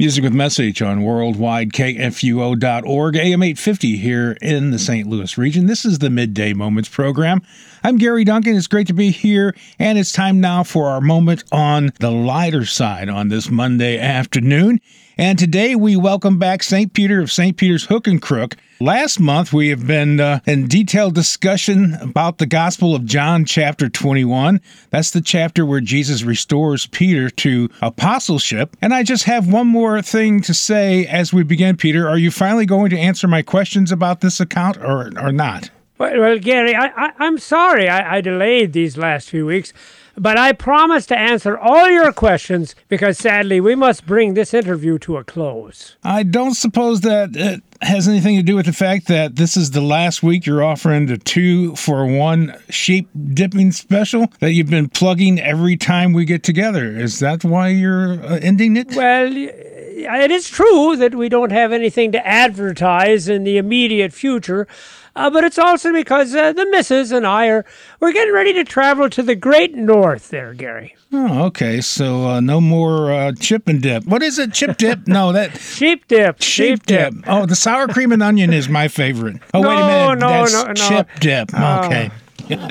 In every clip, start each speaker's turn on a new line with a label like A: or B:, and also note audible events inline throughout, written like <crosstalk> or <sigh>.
A: Music with Message on worldwide KFUO.org, AM 850 here in the St. Louis region. This is the Midday Moments program. I'm Gary Duncan. It's great to be here, and it's time now for our moment on the lighter side on this Monday afternoon. And today we welcome back St. Peter of St. Peter's Hook and Crook. Last month we have been uh, in detailed discussion about the Gospel of John, chapter 21. That's the chapter where Jesus restores Peter to apostleship. And I just have one more thing to say as we begin, Peter. Are you finally going to answer my questions about this account or, or not?
B: Well, well Gary, I, am sorry I, I delayed these last few weeks. But I promise to answer all your questions because sadly we must bring this interview to a close.
A: I don't suppose that it has anything to do with the fact that this is the last week you're offering the two for one sheep dipping special that you've been plugging every time we get together. Is that why you're uh, ending it?
B: Well, it is true that we don't have anything to advertise in the immediate future. Uh, but it's also because uh, the missus and I are we're getting ready to travel to the great north there, Gary.
A: Oh, okay. So uh, no more uh, chip and dip. What is it? Chip dip? No, that <laughs>
B: sheep dip.
A: Sheep, dip. dip. Oh, the sour cream and onion is my favorite. Oh,
B: no,
A: wait a minute.
B: No,
A: That's
B: no, no.
A: chip dip. Okay.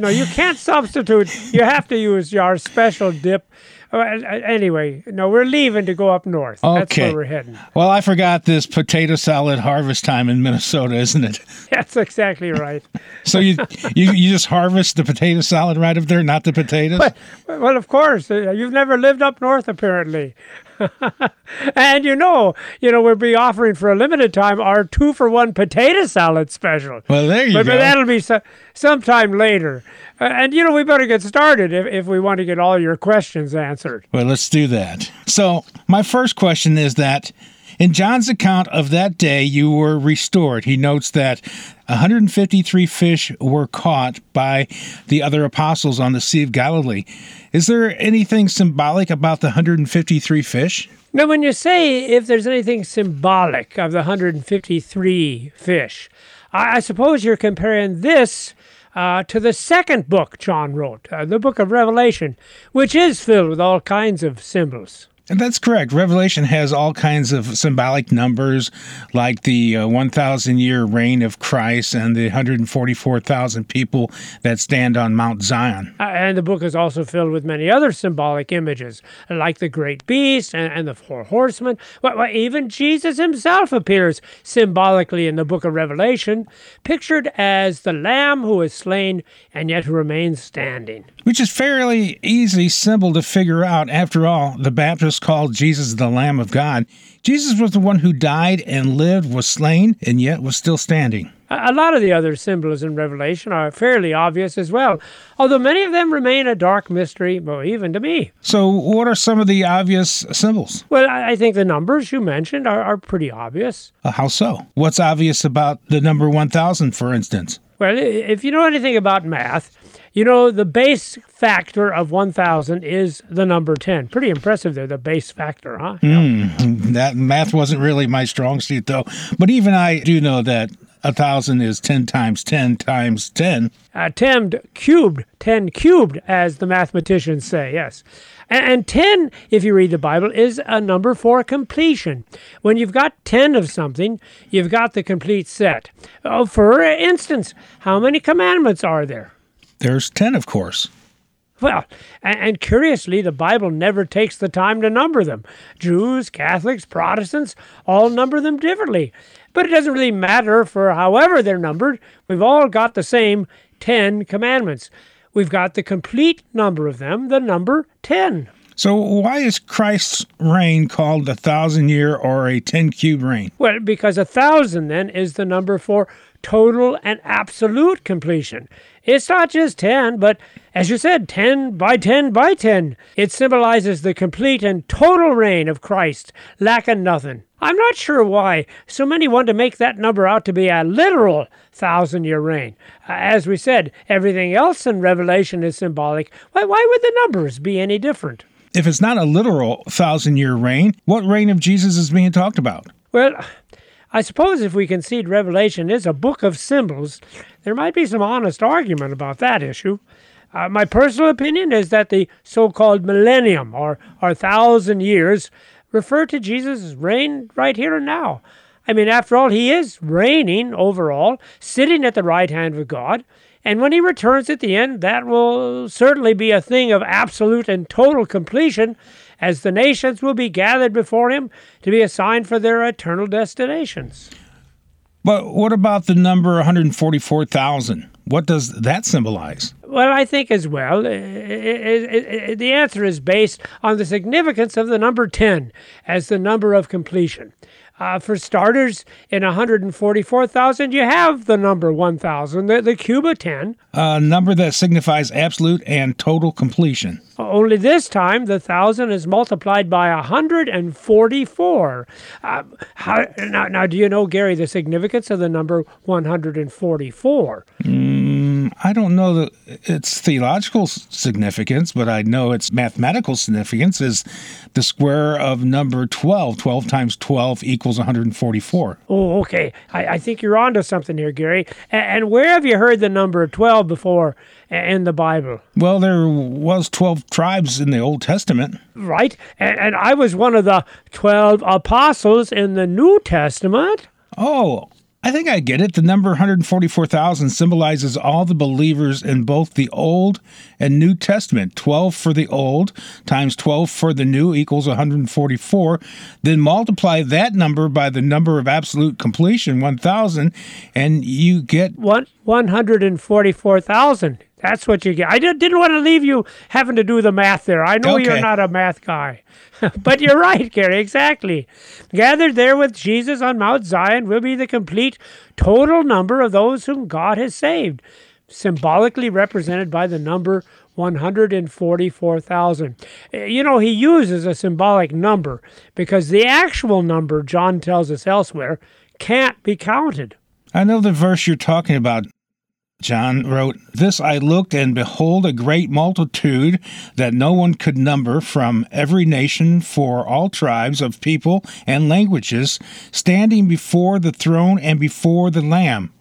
B: no, you can't substitute. You have to use your special dip uh, anyway, no, we're leaving to go up north. Okay. That's where we're heading.
A: Well, I forgot this potato salad harvest time in Minnesota, isn't it? <laughs>
B: That's exactly right. <laughs>
A: so you, you you just harvest the potato salad right up there, not the potatoes?
B: Well, well of course. Uh, you've never lived up north, apparently. <laughs> and you know, you know, we'll be offering for a limited time our two for one potato salad special.
A: Well, there you
B: but,
A: go.
B: But that'll be so, sometime later. Uh, and you know, we better get started if, if we want to get all your questions answered.
A: Well, let's do that. So, my first question is that in John's account of that day, you were restored. He notes that 153 fish were caught by the other apostles on the Sea of Galilee. Is there anything symbolic about the 153 fish?
B: Now, when you say if there's anything symbolic of the 153 fish, I, I suppose you're comparing this uh, to the second book John wrote, uh, the book of Revelation, which is filled with all kinds of symbols.
A: And that's correct. Revelation has all kinds of symbolic numbers, like the uh, 1,000 year reign of Christ and the 144,000 people that stand on Mount Zion.
B: Uh, and the book is also filled with many other symbolic images, like the great beast and, and the four horsemen. Well, well, even Jesus himself appears symbolically in the book of Revelation, pictured as the lamb who is slain and yet who remains standing.
A: Which is fairly easy symbol to figure out. After all, the Baptist called Jesus the Lamb of God, Jesus was the one who died and lived, was slain, and yet was still standing.
B: A lot of the other symbols in Revelation are fairly obvious as well, although many of them remain a dark mystery, well, even to me.
A: So, what are some of the obvious symbols?
B: Well, I think the numbers you mentioned are, are pretty obvious.
A: Uh, how so? What's obvious about the number 1000, for instance?
B: Well, if you know anything about math, you know, the base factor of 1,000 is the number 10. Pretty impressive there, the base factor, huh?
A: Mm, that math wasn't really my strong suit, though. But even I do know that a thousand is 10 times 10 times 10.
B: Uh, 10 cubed, 10 cubed, as the mathematicians say, yes. And, and 10, if you read the Bible, is a number for completion. When you've got 10 of something, you've got the complete set. Oh, for instance, how many commandments are there?
A: There's 10, of course.
B: Well, and, and, curiously, the Bible never takes the time to number them. Jews, Catholics, Protestants all number them differently. But it doesn't really matter for however they're numbered. We've all got the same 10 commandments. We've got the complete number of them, the number 10.
A: So, why is Christ's reign called a thousand year or a 10 cube reign?
B: Well, because a thousand then is the number for total and absolute completion. It's not just 10, but as you said, 10 by 10 by 10. It symbolizes the complete and total reign of Christ, lacking nothing. I'm not sure why so many want to make that number out to be a literal thousand year reign. Uh, as we said, everything else in Revelation is symbolic. Why, why would the numbers be any different?
A: If it's not a literal thousand year reign, what reign of Jesus is being talked about?
B: Well, I suppose if we concede Revelation is a book of symbols, there might be some honest argument about that issue. Uh, my personal opinion is that the so called millennium, or, or thousand years, refer to Jesus' reign right here and now. I mean, after all, he is reigning overall, sitting at the right hand of God. And when he returns at the end, that will certainly be a thing of absolute and total completion, as the nations will be gathered before him to be assigned for their eternal destinations.
A: But what about the number 144,000? What does that symbolize?
B: Well, I think as well, it, it, it, the answer is based on the significance of the number 10 as the number of completion. Uh, for starters, in 144,000, you have the number 1,000, the, the cube of 10.
A: A number that signifies absolute and total completion.
B: Only this time, the 1,000 is multiplied by 144. Uh, how, now, now, do you know, Gary, the significance of the number 144?
A: Mm, I don't know the, its theological significance, but I know its mathematical significance is the square of number 12. 12 times 12 equals 144.
B: Oh, okay. I, I think you're onto something here, Gary. And, and where have you heard the number 12 before in the Bible?
A: Well, there was 12 tribes in the Old Testament.
B: Right. And, and I was one of the 12 apostles in the New Testament.
A: Oh, I think I get it. The number 144,000 symbolizes all the believers in both the Old and New Testament. 12 for the Old times 12 for the New equals 144. Then multiply that number by the number of absolute completion, 1,000, and you get.
B: One, 144,000. That's what you get. I didn't want to leave you having to do the math there. I know okay. you're not a math guy. <laughs> but you're right, Gary, exactly. Gathered there with Jesus on Mount Zion will be the complete total number of those whom God has saved, symbolically represented by the number 144,000. Eh, you know, he uses a symbolic number because the actual number, John tells us elsewhere, can't be counted.
A: I know the verse you're talking about, John wrote, This I looked, and behold, a great multitude that no one could number from every nation, for all tribes of people and languages, standing before the throne and before the Lamb.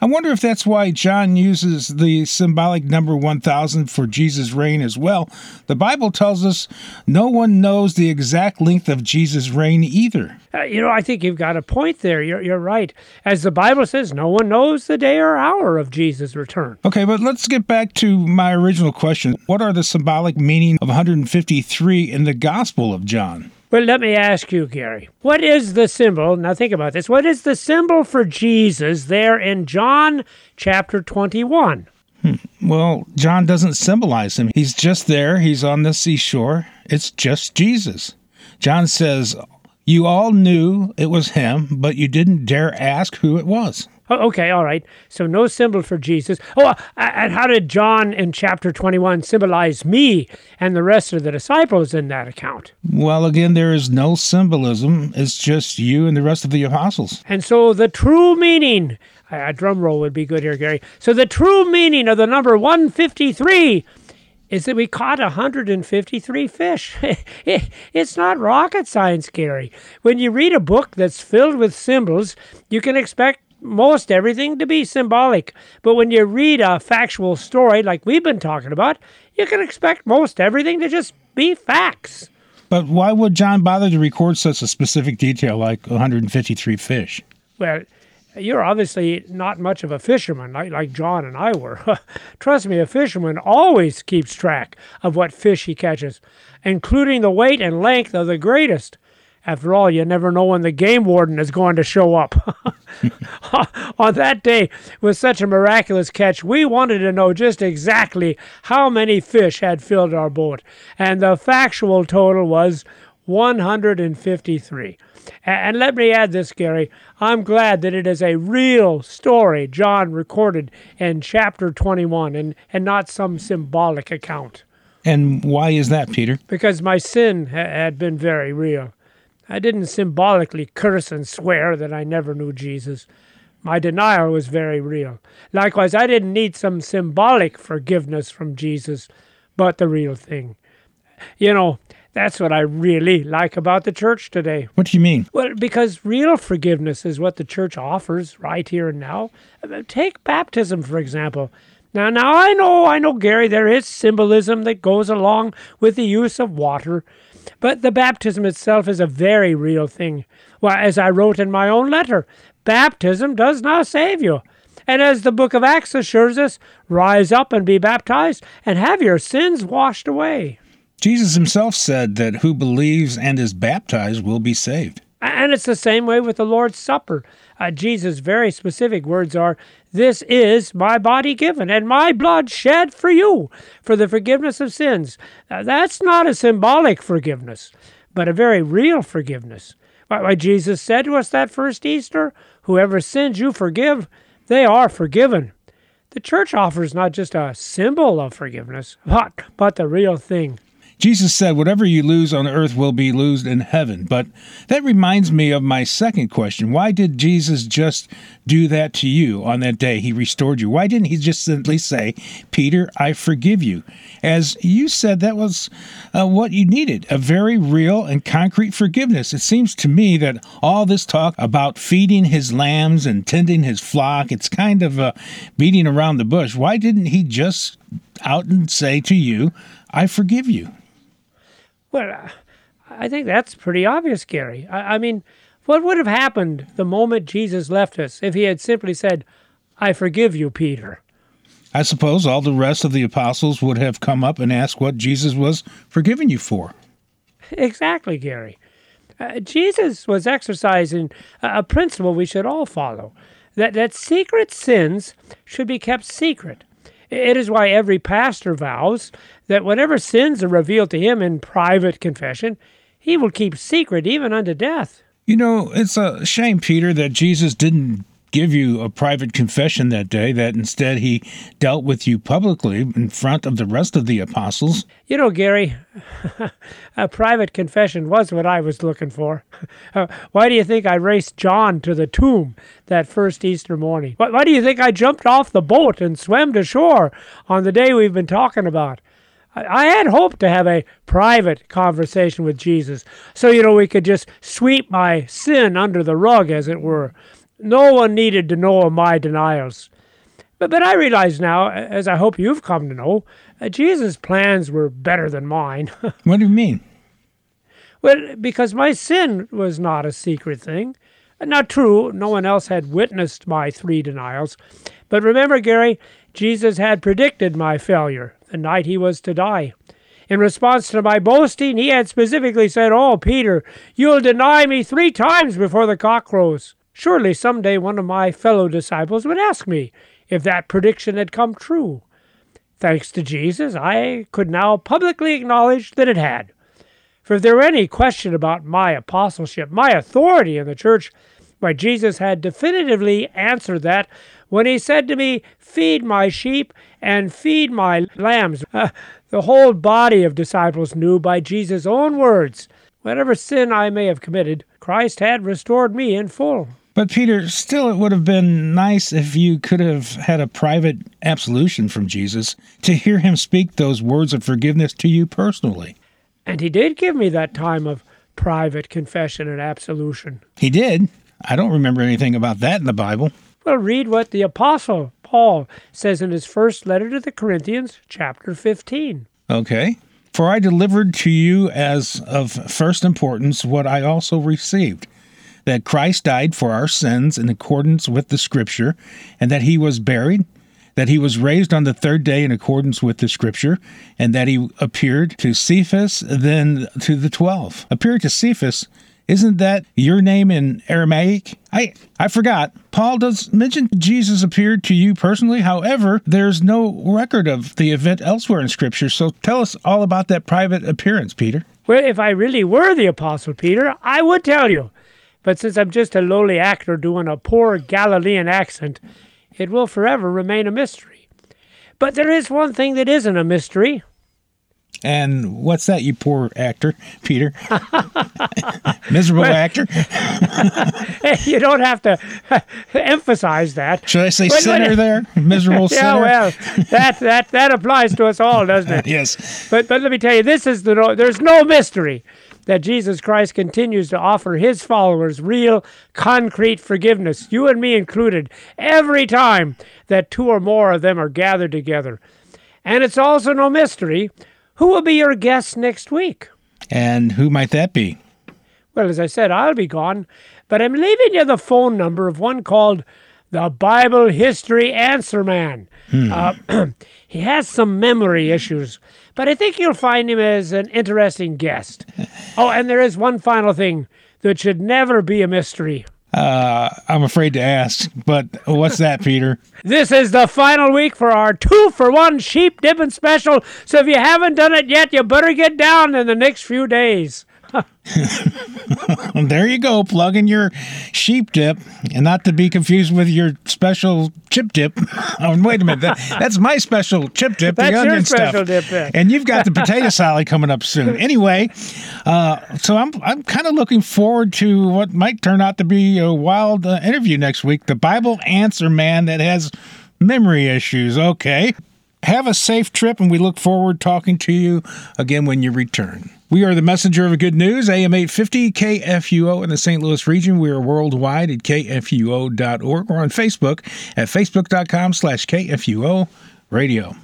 A: I wonder if that's why John uses the symbolic number 1000 for Jesus' reign as well. The Bible tells us no one knows the exact length of Jesus' reign either.
B: Uh, you know, I think you've got a point there. You're, you're right. As the Bible says, no one knows the day or hour of Jesus' return.
A: Okay, but let's get back to my original question. What are the symbolic meaning of 153 in the Gospel of John?
B: Well, let me ask you, Gary, what is the symbol? Now, think about this. What is the symbol for Jesus there in John chapter 21?
A: Hmm. Well, John doesn't symbolize him. He's just there. He's on the seashore. It's just Jesus. John says, You all knew it was him, but you didn't dare ask who it was.
B: Oh, okay, all right. So no symbol for Jesus. Oh, and how did John in chapter 21 symbolize me and the rest of the disciples in that account?
A: Well, again, there is no symbolism. It's just you and the rest of the apostles.
B: And so the true meaning, a drum roll would be good here, Gary. So the true meaning of the number 153 is that we caught 153 fish. <laughs> it's not rocket science, Gary. When you read a book that's filled with symbols, you can expect most everything to be symbolic. But when you read a factual story like we've been talking about, you can expect most everything to just be facts.
A: But why would John bother to record such a specific detail like 153 fish?
B: Well, you're obviously not much of a fisherman like, like John and I were. <laughs> Trust me, a fisherman always keeps track of what fish he catches, including the weight and length of the greatest. After all, you never know when the game warden is going to show up. <laughs> On that day, with such a miraculous catch, we wanted to know just exactly how many fish had filled our boat, and the factual total was 153. And let me add this, Gary. I'm glad that it is a real story John recorded in chapter 21 and, and not some symbolic account.
A: And why is that, Peter?
B: Because my sin ha- had been very real. I didn't symbolically curse and swear that I never knew Jesus. My denial was very real. Likewise, I didn't need some symbolic forgiveness from Jesus, but the real thing. You know, that's what I really like about the church today.
A: What do you mean?
B: Well, because real forgiveness is what the church offers right here and now. Uh, take baptism, for example. Now, now I know, I know, Gary, there is symbolism that goes along with the use of water. But the baptism itself is a very real thing. Why, as I wrote in my own letter, baptism does not save you. And as the book of Acts assures us, rise up and be baptized and have your sins washed away.
A: Jesus himself said that who believes and is baptized will be saved.
B: And it's the same way with the Lord's Supper. Uh, Jesus' very specific words are, This is my body given and my blood shed for you for the forgiveness of sins. Uh, that's not a symbolic forgiveness, but a very real forgiveness. Why, why, Jesus said to us that first Easter, Whoever sins you forgive, they are forgiven. The church offers not just a symbol of forgiveness, but, but the real thing.
A: Jesus said, Whatever you lose on earth will be lost in heaven. But that reminds me of my second question. Why did Jesus just do that to you on that day? He restored you. Why didn't he just simply say, Peter, I forgive you? As you said, that was uh, what you needed a very real and concrete forgiveness. It seems to me that all this talk about feeding his lambs and tending his flock, it's kind of uh, beating around the bush. Why didn't he just out and say to you, I forgive you?
B: Well, I think that's pretty obvious, Gary. I, I, mean, what would have happened the moment Jesus left us if he had simply said, I forgive you, Peter?
A: I suppose all the rest of the apostles would have come up and asked what Jesus was forgiving you for.
B: Exactly, Gary. Uh, Jesus was exercising a principle we should all follow that, that secret sins should be kept secret. It is why every pastor vows that whatever sins are revealed to him in private confession, he will keep secret even unto death.
A: You know, it's a shame, Peter, that Jesus didn't give you a private confession that day, that instead he dealt with you publicly in front of the rest of the apostles.
B: You know, Gary, <laughs> a private confession was what I was looking for. <laughs> Uh, why do you think I raced John to the tomb that first Easter morning? Why, why do you think I jumped off the boat and swam to shore on the day we've been talking about? I had hoped to have a private conversation with Jesus so, you know, we could just sweep my sin under the rug, as it were. No one needed to know of my denials. But, but I realize now, as I hope you've come to know, uh, Jesus' plans were better than mine. <laughs>
A: what do you mean?
B: Well, because my sin was not a secret thing. Not true, no one else had witnessed my three denials. But remember, Gary, Jesus had predicted my failure the night he was to die. In response to my boasting, he had specifically said, Oh, Peter, you'll deny me three times before the cock crows. Surely some day one of my fellow disciples would ask me if that prediction had come true. Thanks to Jesus, I could now publicly acknowledge that it had. For if there were any question about my apostleship, my authority in the church, why Jesus had definitively answered that when he said to me, Feed my sheep and feed my lambs. Uh, <laughs> the whole body of disciples knew by Jesus' own words, whatever sin I may have committed, Christ had restored me in full.
A: But Peter, still, it would have been nice if you could have had a private absolution from Jesus to hear him speak those words of forgiveness to you personally.
B: And he did give me that time of private confession and absolution.
A: He did. I don't remember anything about that in the Bible.
B: Well, read what the Apostle Paul says in his first letter to the Corinthians, chapter 15.
A: Okay. For I delivered to you as of first importance what I also received that Christ died for our sins in accordance with the Scripture, and that he was buried, that he was raised on the third day in accordance with the Scripture, and that he appeared to Cephas, then to the twelve. Appeared to Cephas isn't that your name in Aramaic? I I forgot. Paul does mention Jesus appeared to you personally. However, there's no record of the event elsewhere in Scripture. So tell us all about that private appearance, Peter.
B: Well, if I really were the Apostle Peter, I would tell you. But since I'm just a lowly actor doing a poor Galilean accent, it will forever remain a mystery. But there is one thing that isn't a mystery.
A: And what's that, you poor actor, Peter? <laughs> Miserable actor. <laughs>
B: you don't have to <laughs> emphasize that.
A: Should I say but, sinner but, there? Miserable
B: yeah,
A: sinner.
B: well, that that that applies to us all, doesn't it?
A: yes.
B: But but let me tell you, this is the there's no mystery that Jesus Christ continues to offer his followers real, concrete forgiveness, you and me included, every time that two or more of them are gathered together. And it's also no mystery who will be your guest next week?
A: And who might that be?
B: Well, as I said, I'll be gone, but I'm leaving you the phone number of one called the Bible History Answer Man. Hmm. Uh, <clears throat> he has some memory issues, but I think you'll find him as an interesting guest. <laughs> oh, and there is one final thing that should never be a mystery.
A: Uh, I'm afraid to ask, but what's that, Peter? <laughs>
B: This is the final week for our two for one sheep dipping special. So if you haven't done it yet, you better get down in the next few days. <laughs>
A: there you go, plugging your sheep dip, and not to be confused with your special chip dip. <laughs> oh, wait a minute, that, that's my special chip dip,
B: that's
A: the onion
B: stuff. Dip,
A: and you've got the potato salad coming up soon. <laughs> Anyway, uh, so I'm I'm kind of looking forward to what might turn out to be a wild uh, interview next week. The Bible Answer Man that has memory issues. Okay. Have a safe trip, and we look forward to talking to you again when you return. We are the messenger of good news, AM 850 KFUO in the St. Louis region. We are worldwide at kfuo.org or on Facebook at facebook.com slash KFUO radio.